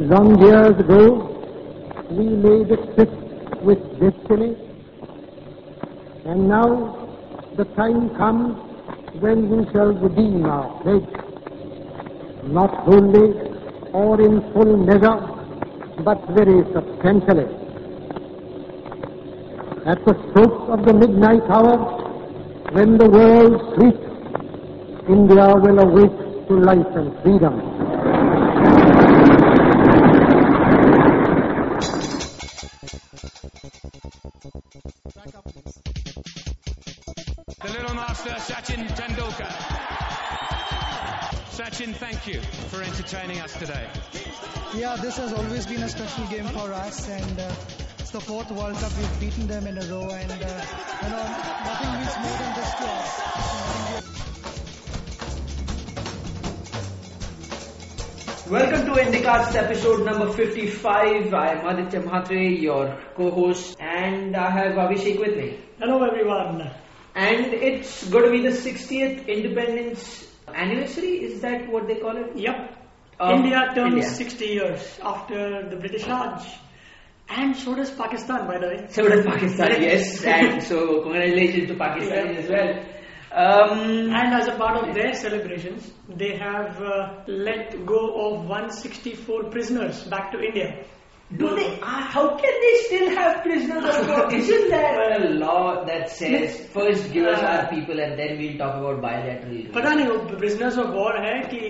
Long years ago, we made a tryst with destiny, and now the time comes when we shall redeem our pledge, not wholly or in full measure, but very substantially. At the stroke of the midnight hour, when the world sleeps, India will awake to life and freedom. The little master, Sachin Tendulkar. Sachin, thank you for entertaining us today. Yeah, this has always been a special game for us, and uh, it's the fourth World Cup we've beaten them in a row, and uh, you know nothing means more than this to us. Welcome to Indicast episode number 55. I am Aditya Mhatre, your co-host, and I have Abhishek with me. Hello everyone. And it's going to be the 60th independence anniversary. Is that what they call it? Yep. Um, India turns India. 60 years after the British Raj. And so does Pakistan, by the way. So does Pakistan, yes. And so congratulations to Pakistan Yeah. as well. Um, And as a part of their celebrations, they have uh, let go of 164 prisoners back to India. Do they? Uh, how can they still have prisoners of war? Isn't there a law that says first give us our people and then we'll talk about bilateral? पता नहीं वो prisoners of war है कि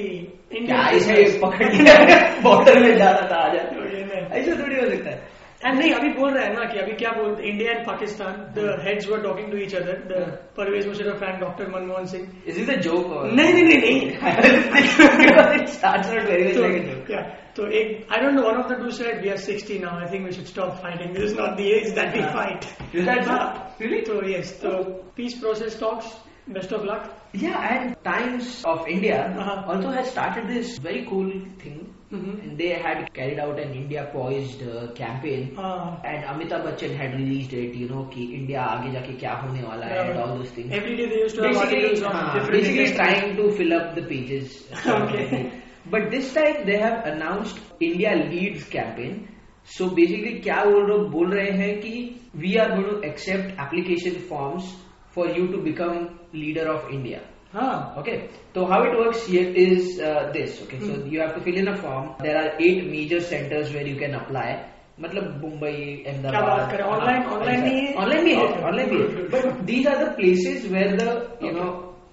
क्या इसे पकड़ के border में जाना था आ जाते ऐसा थोड़ी हो सकता है एंड नहीं अभी बोल रहा है ना कि अभी क्या बोल India and Pakistan the heads were talking to each other the Parvez Musharraf and doctor Manmohan Singh is is a joke नहीं नहीं नहीं स्टार्ट्स आउट वेरी लाइक तो एक I don't know one of the two said we are 60 now I think we should stop fighting this is not the age that we fight really तो yes तो peace process talks best of luck या and Times of India also has started this very cool thing Mhm. And they had carried out an India poised uh, campaign. Ah. And Amitabh Bachchan had released it, you know, कि India आगे जाके क्या होने वाला है and all those things. Every day they used to have basically, articles on हाँ, different basically industries. trying to fill up the pages. Okay. But this time they have announced India Leads campaign. So basically क्या बोल रहे बोल रहे हैं कि we are going to accept application forms for you to become leader of India. हाँ. Okay, so how it works here is uh, this. Okay, so you have to fill in a form. There are eight major centers where you can apply. मतलब मुंबई अहमदाबाद क्या बात करें? Online- online नहीं है? Online भी है online भी है but these are the places where the you know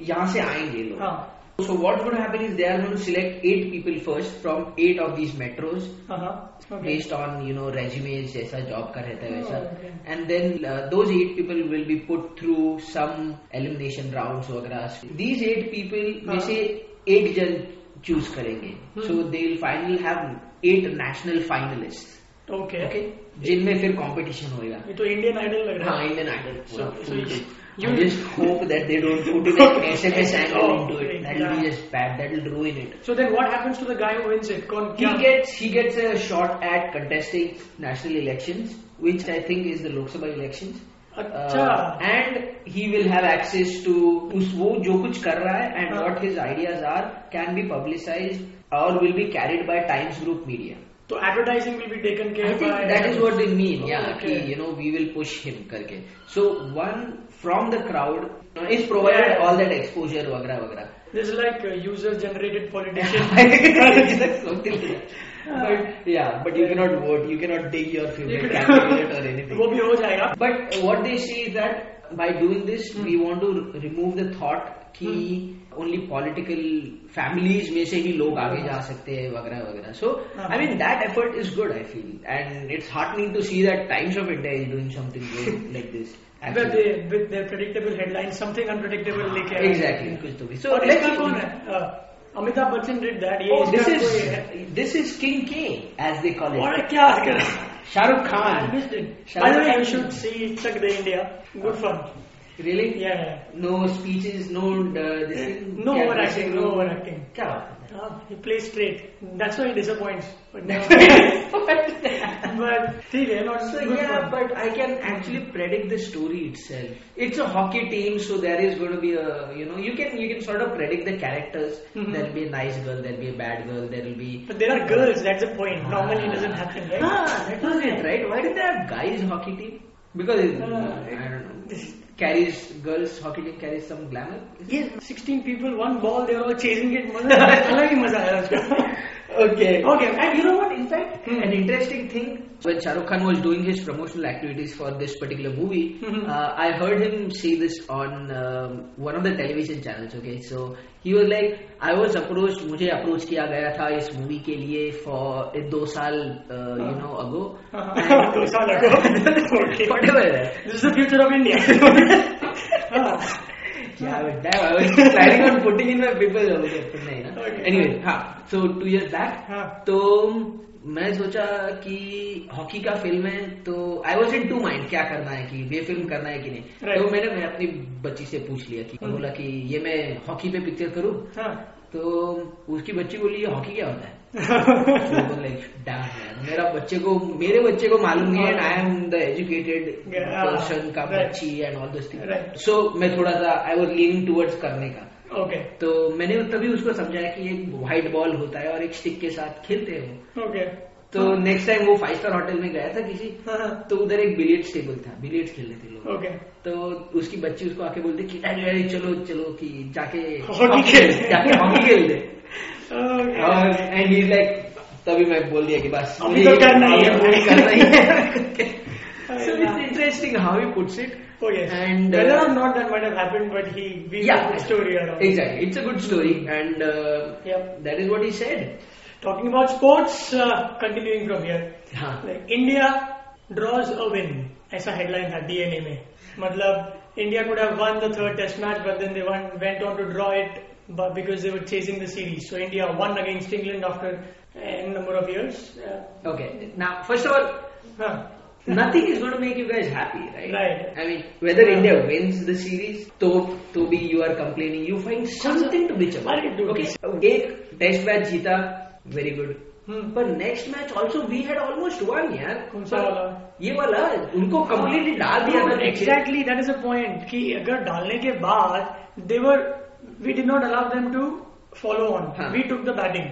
यहाँ से आएँगे लोग हाँ. So what's going to happen is they are going to select eight people first from eight of these metros हाँ. Okay. based on you know resumes जैसा job का रहता है Oh, वैसा okay. and then uh, those eight people will be put through some elimination rounds वगैरह these eight people में हाँ. से एक जन choose करेंगे so they will finally have eight national finalists Okay. okay जिनमें फिर competition होएगा ये तो इंडियन आइडल लग रहा है हाँ है. Indian Idol पूरा So- so full you- thing. you- I just hope that they don't put in an SMS angle Oh, into it that will yeah. be just bad that will ruin it So then what happens to the guy who wins it? कौन He क्या? gets he gets a shot at contesting national elections, which I think is the Lok Sabha elections. अच्छा. Uh, and he will have access to उस वो जो कुछ कर रहा है and हाँ. what his ideas are can be publicized or will be carried by Times Group media. तो advertising will be taken care I think by. that is what they mean. Yeah, Okay. कि, you know we will push him करके. So one from the crowd uh, is provided yeah. all that exposure, vagra vagra. This is like uh, user-generated politician. Uh, but yeah, but you cannot vote, you cannot take your favorite candidate or anything. but what they say is that by doing this, hmm. we want to remove the thought key. Only political families में से ही लोग आगे जा सकते हैं वगैरह वगैरह। So I mean that effort is good I feel and it's heart need to see that Times of India is doing something like this predictable headline something unpredictable लेके एग्जैक्टली कुछ तो भी. सो कौन है? अमिताभ बच्चन डिड दैट ये this is this is king के as they call it और क्या कर? Shahrukh Khan I should see Chak De India good for Really? Yeah. yeah. No speeches, no uh, this thing. No overacting, no overacting. Uh, he plays straight. That's why he disappoints. But but see, they're not so. Yeah, but I can actually predict the story itself. It's a hockey team, so there is going to be a you know you can you can sort of predict the characters. Mm-hmm. There'll be a nice girl, there'll be a bad girl, there'll be. But there are girls. That's the point. Ah. Normally, it doesn't happen. Right? Ah, that was it, right? Why did they have guys hockey team? Because uh, I don't know carries girls hockey team carries some glamour yes 16 people one ball they were all chasing it. Okay. Okay. And you know what? In fact, Hmm. an interesting thing when Shah Rukh Khan was doing his promotional activities for this particular movie, Mhm. uh, I heard him say this on um, one of the television channels. Okay, so he was like, I was approached, मुझे approach किया गया था इस movie के लिए for दो साल, uh, you know, ago. हाँ, दो साल ago. Okay. Whatever. This is the future of India. हाँ. हाँ, हाँ. तो मैं सोचा कि हॉकी का फ़िल्म है तो I was in to mind क्या करना है कि ये फ़िल्म करना है कि नहीं? तो मैंने मैं अपनी बच्ची से पूछ लिया कि बोला कि ये मैं हॉकी पे पिक्चर करूँ? हाँ. तो उसकी बच्ची बोली ये हॉकी क्या होता है? लाइक मेरा बच्चे को मेरे बच्चे को मालूम नहीं है I am the educated person का बच्ची and all this thing so मैं थोड़ा सा आई वॉज़ लीनिंग टूवर्ड्स करने का। Okay. तो मैंने तभी उसको समझाया कि एक व्हाइट बॉल होता है और एक स्टिक के साथ खेलते हो। Okay Okay. तो नेक्स्ट टाइम वो फाइव स्टार होटल में गया था किसी तो उधर एक बिलियर्ड्स टेबल था बिलियड खेल रहे थे लोग। तो उसकी बच्ची उसको आके बोलते कि चलो चलो कि जाके जाके हम खेल दे। एंड ही लाइक तभी मैं बोल दिया कि बस अभी तो, तो करना ही है। करना ही so it's interesting how he puts it story it's a good story and that is what is said Talking about sports, uh, continuing from here. हाँ Like India draws a win. ऐसा headline था DNA में. मतलब India could have won the third test match, but then they won, went on to draw it, but because they were chasing the series. So India won against England after a number of years. Uh, okay now first of all huh. nothing is going to make you guys happy, right? Right. I mean, whether Yeah. India wins the series, तो तो भी you are complaining, you find something to bitch about. Okay, एक test match जीता, very good. Hmm. पर next match also we had almost won यार कौन सा वाला? ये वाला उनको कम्प्लीटली डाल दिया था। Exactly that is a point कि अगर डालने के बाद देवर we did not allow them to follow on we took the batting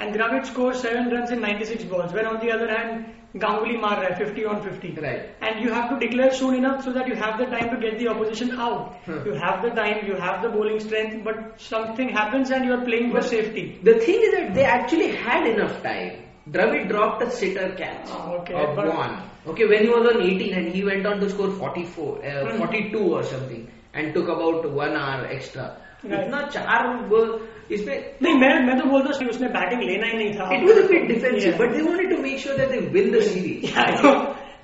and Hmm. Score Dravid scored 7 runs in 96 balls. When on the other hand, Ganguly maar raha 50 on 50. Right. And you have to declare soon enough so that you have the time to get the opposition out. Hmm. You have the time, you have the bowling strength, but something happens and you are playing for safety. The thing is that they actually had enough time. Dravid dropped a sitter catch Ah, okay, of one. Okay, when he was on 18 and he went on to score 44, uh, Hmm. 42 or something and took about one hour extra इतना चार गोल इसमें नहीं मैं मैं तो बोलता हूँ उसने बैटिंग लेना ही नहीं था। It was a good but they wanted to make sure that they win the series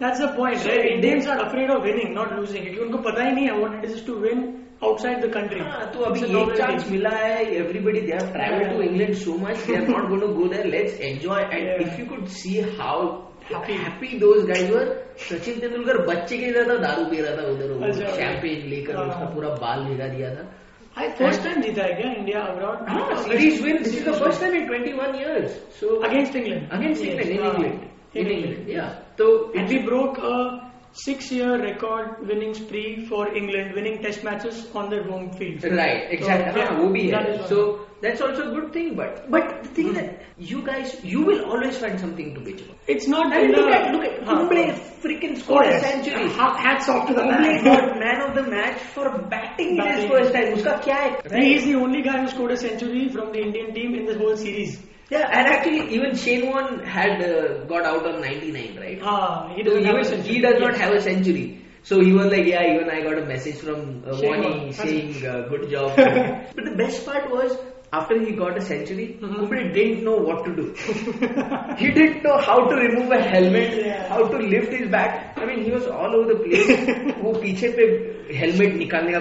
that's the point right Indians are afraid of winning not losing क्योंकि उनको पता ही नहीं है what it is to win outside the country तो अभी एक chance मिला है everybody they have travel to England so much they are not going to go there let's enjoy and if you could see how happy happy those were Sachin Tendulkar बच्चे के था दारू P रहा था उधर champion अच्छा। लेकर हाँ। उसका पूरा बाल भिगा दिया था। फ़र्स्ट टाइम जीता है क्या India abroad series win this is the first time in twenty one years so against England against England in England in England तो it we broke a six year record winning spree for England, winning test matches on their home field. Right, exactly. हाँ, वो भी है. So That's also a good thing, but but the thing that hmm. you guys you will always find something to bitch about. It's not. Look at look at Kumble huh. freaking oh, scored a century. Hats off to the Kumble got man of the match for batting in his first time. Uska kya hai? Right? He is the only guy who scored a century from the Indian team in this whole series. Yeah, and actually, even Shane Warne had uh, got out on 99, right? Ah, he, so he does not have a century. So he was like, yeah, even I got a message from uh, saying, uh, good job. but the best part was after he got a century, mm-hmm. Kumble didn't know what to do. he didn't know how to remove a helmet, yeah. how to lift his back. I mean, he was all over the place. वो पीछे पे helmet निकालने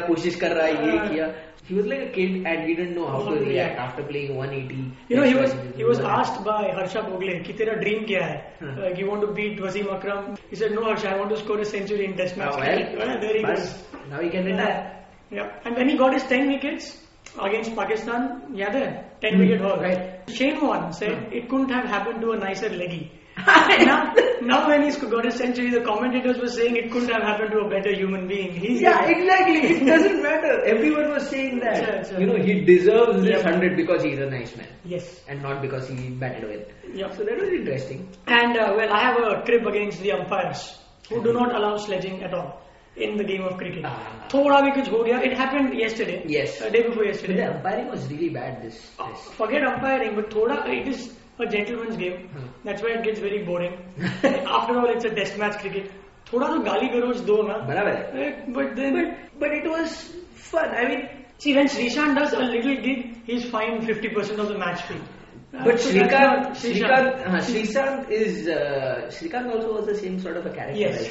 he was like a kid and he didn't know how to react after playing 180. You know, he was he was asked by Harsha Bhogle कि तेरा dream hmm. Like you want to beat Wasim Akram? He said no Harsha, I want to score a century in Test match. Oh, well, there he goes. Now he can retire. Yeah, and when he got his 10 wickets, against Pakistan, yeah, the 10 mm. wicket haul. Right. Shane Warne hmm. said it couldn't have happened to a nicer leggy. now, now when he's got a century, the commentators were saying it couldn't have happened to a better human being. He's yeah, like, exactly. It doesn't matter. Everyone was saying that. Sure, sure. You know, he deserves this yep. hundred because he's a nice man. Yes. And not because he batted well. Yeah. So that was interesting. And uh, well, I have a trip against the umpires who do not allow sledging at all in the game of cricket. Ah. थोड़ा भी कुछ हो गया. It happened yesterday. Yes. Uh, day before But yesterday. the umpiring was really bad this. Uh, this. Forget umpiring, but thoda it is a gentleman's game. Hmm. That's why it gets very boring. After all, it's a test match cricket. थोड़ा तो गाली गलौज दो ना. बराबर है. Eh, But then, But, but it was fun. I mean, see when Srishant does a little gig, he's fined 50% of the match fee. Uh, but so that's not Shrikant, Shrikant, uh, Shrikant is, uh, Shrikant also was the same sort of a character. Yes.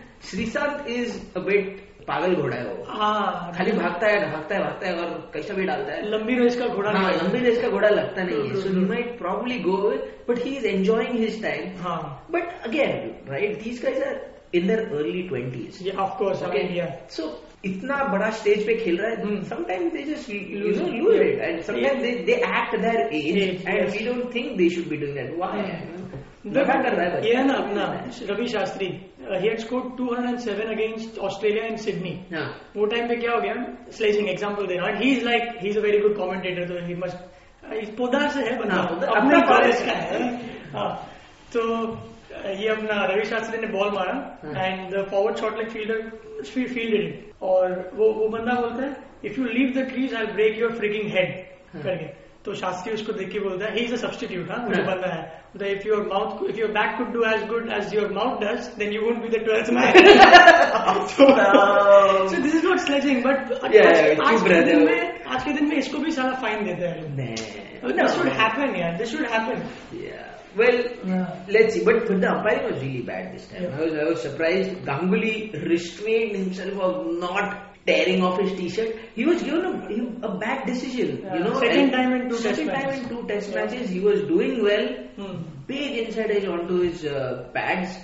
Sreesanth is a पागल घोड़ा है वो। हाँ। खाली भागता है भागता है भागता है और कैसा भी डालता है। लंबी रेस का घोड़ा हाँ लंबी रेस का घोड़ा लगता नहीं है। So you might probably go but he. Is enjoying his time but again right these guys are in their early twenties of course course so इतना बड़ा स्टेज पे खेल रहा है sometimes they just lose lose it and sometimes they act their age and we don't think they should be doing that why है है ना अपना Ravi Shastri he had scored 207 against Australia in Sydney वो time पे क्या हो गया? Sledging example दे रहा he. Is like he is a very good commentator तो ही मस्ट पोदार से है बंदा। हाँ, अपने कॉलेज का है। हाँ, तो ये अपना रवि शास्त्री ने बॉल मारा। And the forward shot like fielder fielded it और वो वो बंदा बोलता है if you leave the crease I break your freaking head. करके। तो शास्त्री उसको देख के बोलता है ही इज़ अ सब्सटीट्यूट हाँ मुझे हाँ। बंदा है if your mouth if your back could do as good as your mouth does then you won't be the twelfth man so this is not sledging but आज के दिन में आज के दिन में इसको भी सारा फाइन देते हैं दिस शुड हैपन यार this should happen. Well, Yeah. let's see. But, the umpiring was really bad this time. Yeah. I was I was surprised. Ganguly restrained himself of not tearing off his t-shirt. He was given a, a bad decision. Yeah. You know, Second and time in two second test time matches. in two test Yeah. matches. He was doing well. Hmm. Big inside edge onto his uh, pads,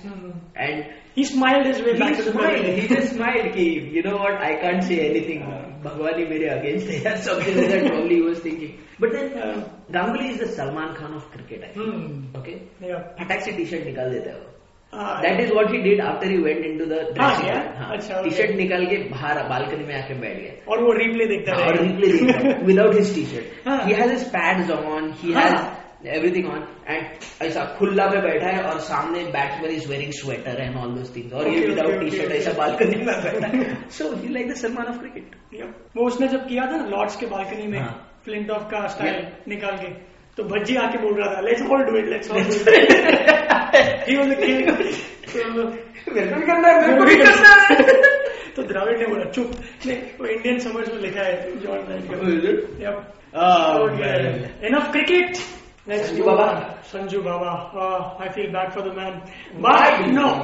and He smiled his way he back to the smiled. Premier He League. just smiled. Ki, you know what? I can't say anything. Bhagwan hi mere against है something like that. Probably he was thinking. But then Yeah. Ganguly is the Salman Khan of cricket. I think. Hmm. Okay. Yeah. फटाक से T shirt निकाल देता है वो Ah, That is what he did after he went in to हाँ, T shirt निकाल के बाहर बालकनी में आके बैठ गया। और वो रिप्ले देखता है और रहे replay without his T shirt हाँ. He has his pads on he हाँ. हैज़ एवरीथिंग ऑन एंड ऐसा खुला पे बैठा है और सामने batsman is wearing sweater and all those things और ये विदाउट टी शर्ट ऐसा बालकनी में बैठा है। So he like the Salman of cricket वो उसने जब किया था ना लॉर्ड्स के बालकनी में हाँ. फ्लिंट ऑफ़ का स्टाइल निकाल के तो भज्जी आके बोल रहा था let's all do it let's all do it मेरे को भी करना है मेरे को भी करना है। तो द्रविड़ ने बोला चुप नहीं वो इंडियन समर्स में लिखा है जॉन राइट का. Next, Sanju Baba. Sanju Baba. Uh, I feel bad for the man. But no.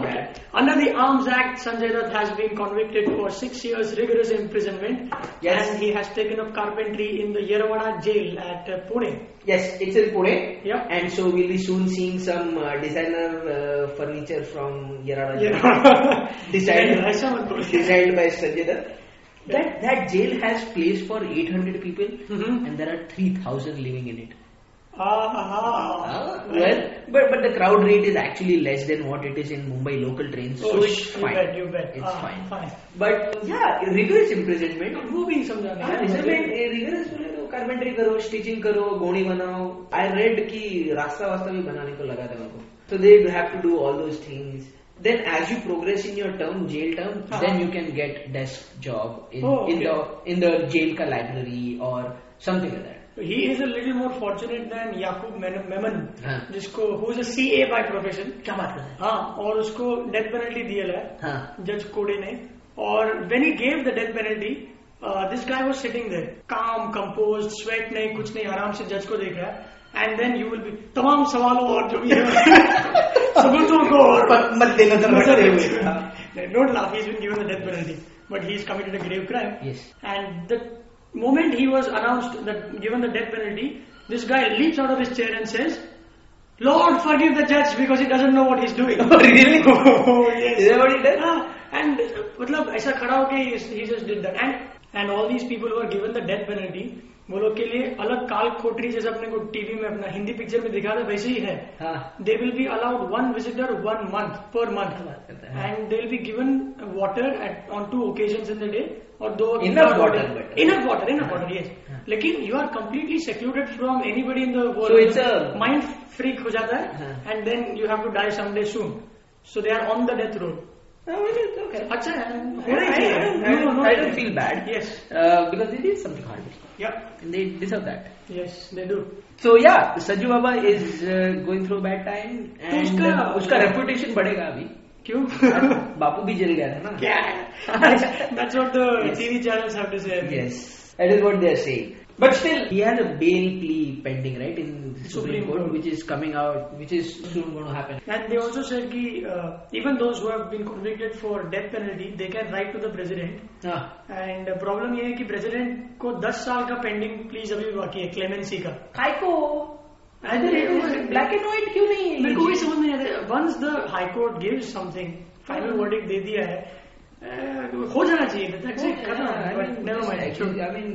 Under the Arms Act, Sanjay Dutt has been convicted for six years rigorous imprisonment. Yes. And he has taken up carpentry in the Yerawada jail at uh, Pune. Yes, it's in Pune. Yeah. And so we'll be soon seeing some uh, designer uh, furniture from Yerawada jail. Designed, designed by Sanjay Dutt. That, that jail has place for 800 people mm-hmm. and there are 3000 living in it. Ah, Ah, well, but, but the crowd rate is actually less than what it is in Mumbai local trains. so Oh, it's sh- fine. You bet, you bet. It's Ah, fine. fine. But yeah, rigorous imprisonment. वो भी समझाने हाँ, रिजर्वेंट rigorous बोले तो carpentry करो stitching करो गोणी बनाओ आई रेड की रास्ता वास्ता भी बनाने को लगा था मेरे को so they have to do all those things then as you progress in your term jail term हाँ. then you can get desk job in, Oh, in okay. the in the jail ka library or something like that He is a little more fortunate than Yakub Memon जिसको who is a C A by profession क्या बात है? हाँ और उसको death penalty दिया है। जज कोडे ने। और when he gave the death penalty this guy was sitting there calm composed sweat नहीं कुछ नहीं आराम से जज को देख रहा है। And then you will be तमाम सवालों और जो भी सबूतों को मद्देनजर not laugh is being given the death penalty but he is committed a grave crime and the moment he was announced that given the death penalty, this guy leaps out of his chair and says, Lord, forgive the judge because he doesn't know what he's doing. Oh, really? oh, yes. Is that what he did? Ah, and uh, he just did that. And, and all these people who were given the death penalty, वो लोग के लिए अलग काल कोटरी जैसे अपने को TV में अपना हिंदी पिक्चर में दिखा था वैसे ही है। They will be allowed one visitor one month per month and they will be given water on two occasion in the day और दो in water in water in water ये लेकिन you are completely secured from anybody in the world mind freak हो जाता है and then you have to die some soon so they are on the death road Sajju Baba is going through bad time उसका reputation बढ़ेगा अभी क्यों बापू भी जल गया था ना क्या TV channel But still, he has a bail plea pending, right, in Supreme, Supreme Court, Court. which is coming out, which is soon going to happen. And they also said that uh, even those who have been convicted for death penalty, they can write to the president. हाँ, And uh, problem ये है कि president को 10 साल का pending pleas अभी भी बाकी है clemency का. काय को ब्लैक एंड व्हाइट क्यों नहीं मेरे को वही समझ नहीं आता. Once the high court gives something, final verdict दे दिया है, uh, हो जाना चाहिए. That's it. खत्म. I mean, never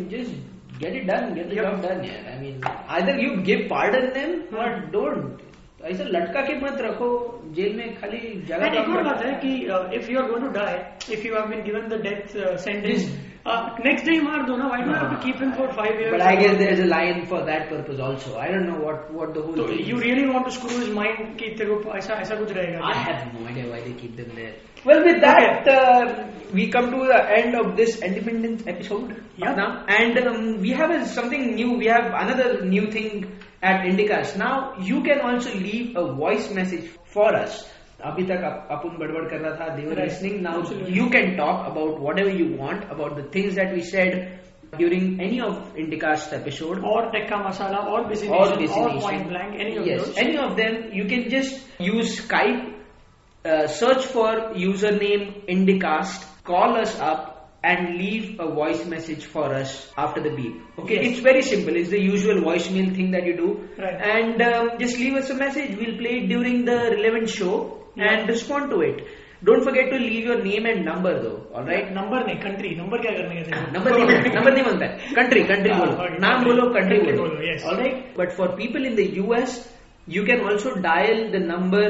just get it done, get the Yep. job done. Yeah, I mean, either you give pardon them or don't. ऐसा लटका के मत रखो जेल में खाली जगह तो बात है कि if you are going to die if you have been given the death sentence next day मार दो ना why do keep him for 5 years I guess there is a line for that purpose also I don't know what what the hell you really want to screw his mind कि तेरे को ऐसा ऐसा कुछ रहेगा I have no idea why they keep them there well with that uh, we come to the end of this independence episode. Yeah. Now and um, we have a, something new. We have another new thing at indicast now you can also leave a voice message. for us. अभी तक up- अपन बड़बड़ कर रहा था they were Right. listening now Absolutely. you can talk about whatever you want about the things that we said during any of Indicast episode और टेक्का मसाला और busy or और destination. Point blank any of yes, those any of them. You can just use Skype, uh, search for username Indicast, call us up, and leave a voice message for us after the beep. Okay, Yes. it's very simple. It's the usual voicemail thing that you do, Right. and um, just leave us a message. We'll play it during the relevant show Yeah. and respond to it. Don't forget to leave your name and number though. All right. Number नहीं country number क्या करने के थे number नहीं number नहीं मांगता है country country हाँ, बोलो okay, नाम country. बोलो कंट्री Country बोलो बोलो, yes. alright but for people in the US you can also dial the number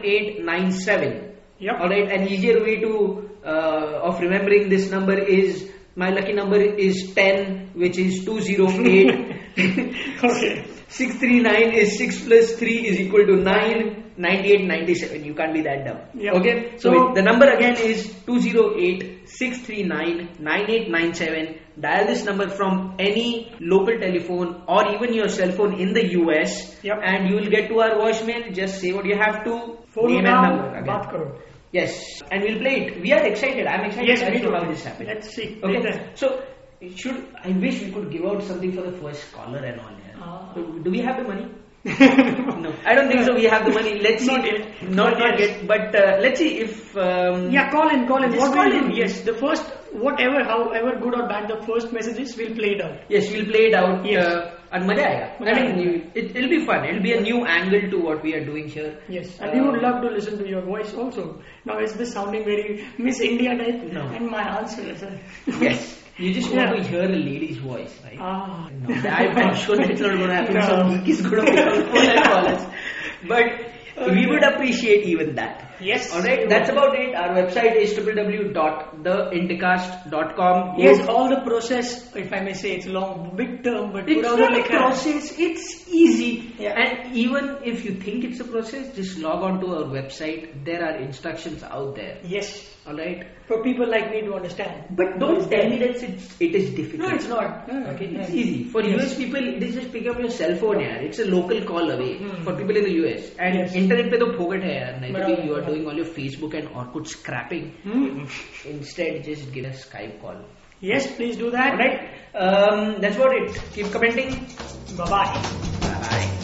208-639-9897 Yep. alright an easier way to uh, of remembering this number is my lucky number is 10 which is 208 okay. 639 is 6 plus 3 is equal to 9, 98, 97. You can't be that dumb. Yep. Okay. So, the number again is 208 639 9897. Dial this number from any local telephone or even your cell phone in the US yep. and you will get to our voicemail. Just say what you have to. Phone name and number again. Yes, and we'll play it. We are excited. I'm excited yes, to how this happens. Let's see. Okay. Later. So should I wish we could give out something for the first caller and all yeah. Ah. So, do we have the money no, I don't think so. We have the money. Let's see. Not yet. Not, Not not yet. yet. But uh, let's see if. Um, Yeah, call in, call in. Just what call we'll in. do, yes, the first, whatever, however good or bad the first messages, we'll play it out. Yes, we'll play it out. Yes. Uh, and मजा आएगा. I मजा mean, आएगा. it, it'll be fun. It'll be a new angle to what we are doing here. Yes, and we would Uh, love to listen to your voice also. Now, is this sounding very Miss India type? No. And my answer is. Yes. You just Yeah. want to hear a lady's voice, right? Ah. No, I'm sure that's not going to happen. No. Some geek is going to pick up the phone and call us. But we would appreciate even that. Yes. Alright, that's about it. Our website is www.theindicast.com. Yes, all the process, if I may say, it's long, big term, but It's पूरा not उधर a लिखा है. process, it's easy. Yeah. And even if you think it's a process, just log on to our website. There are instructions out there. Yes, Alright? for people like me to understand. But don't tell me that it's, it is difficult. No, it's not. No, Okay, no. it's easy. For Yes. US people, it is just pick up your cell phone यार. It's a local call away Hmm. for people in the US. And Yes. internet पे तो फोकट है यार. नहीं तो बराबर. you are doing all your Facebook and Orkut scrapping. Hmm. Instead, just give a Skype call. Yes, please do that. Alright, um, that's about it. Keep commenting. Bye bye bye.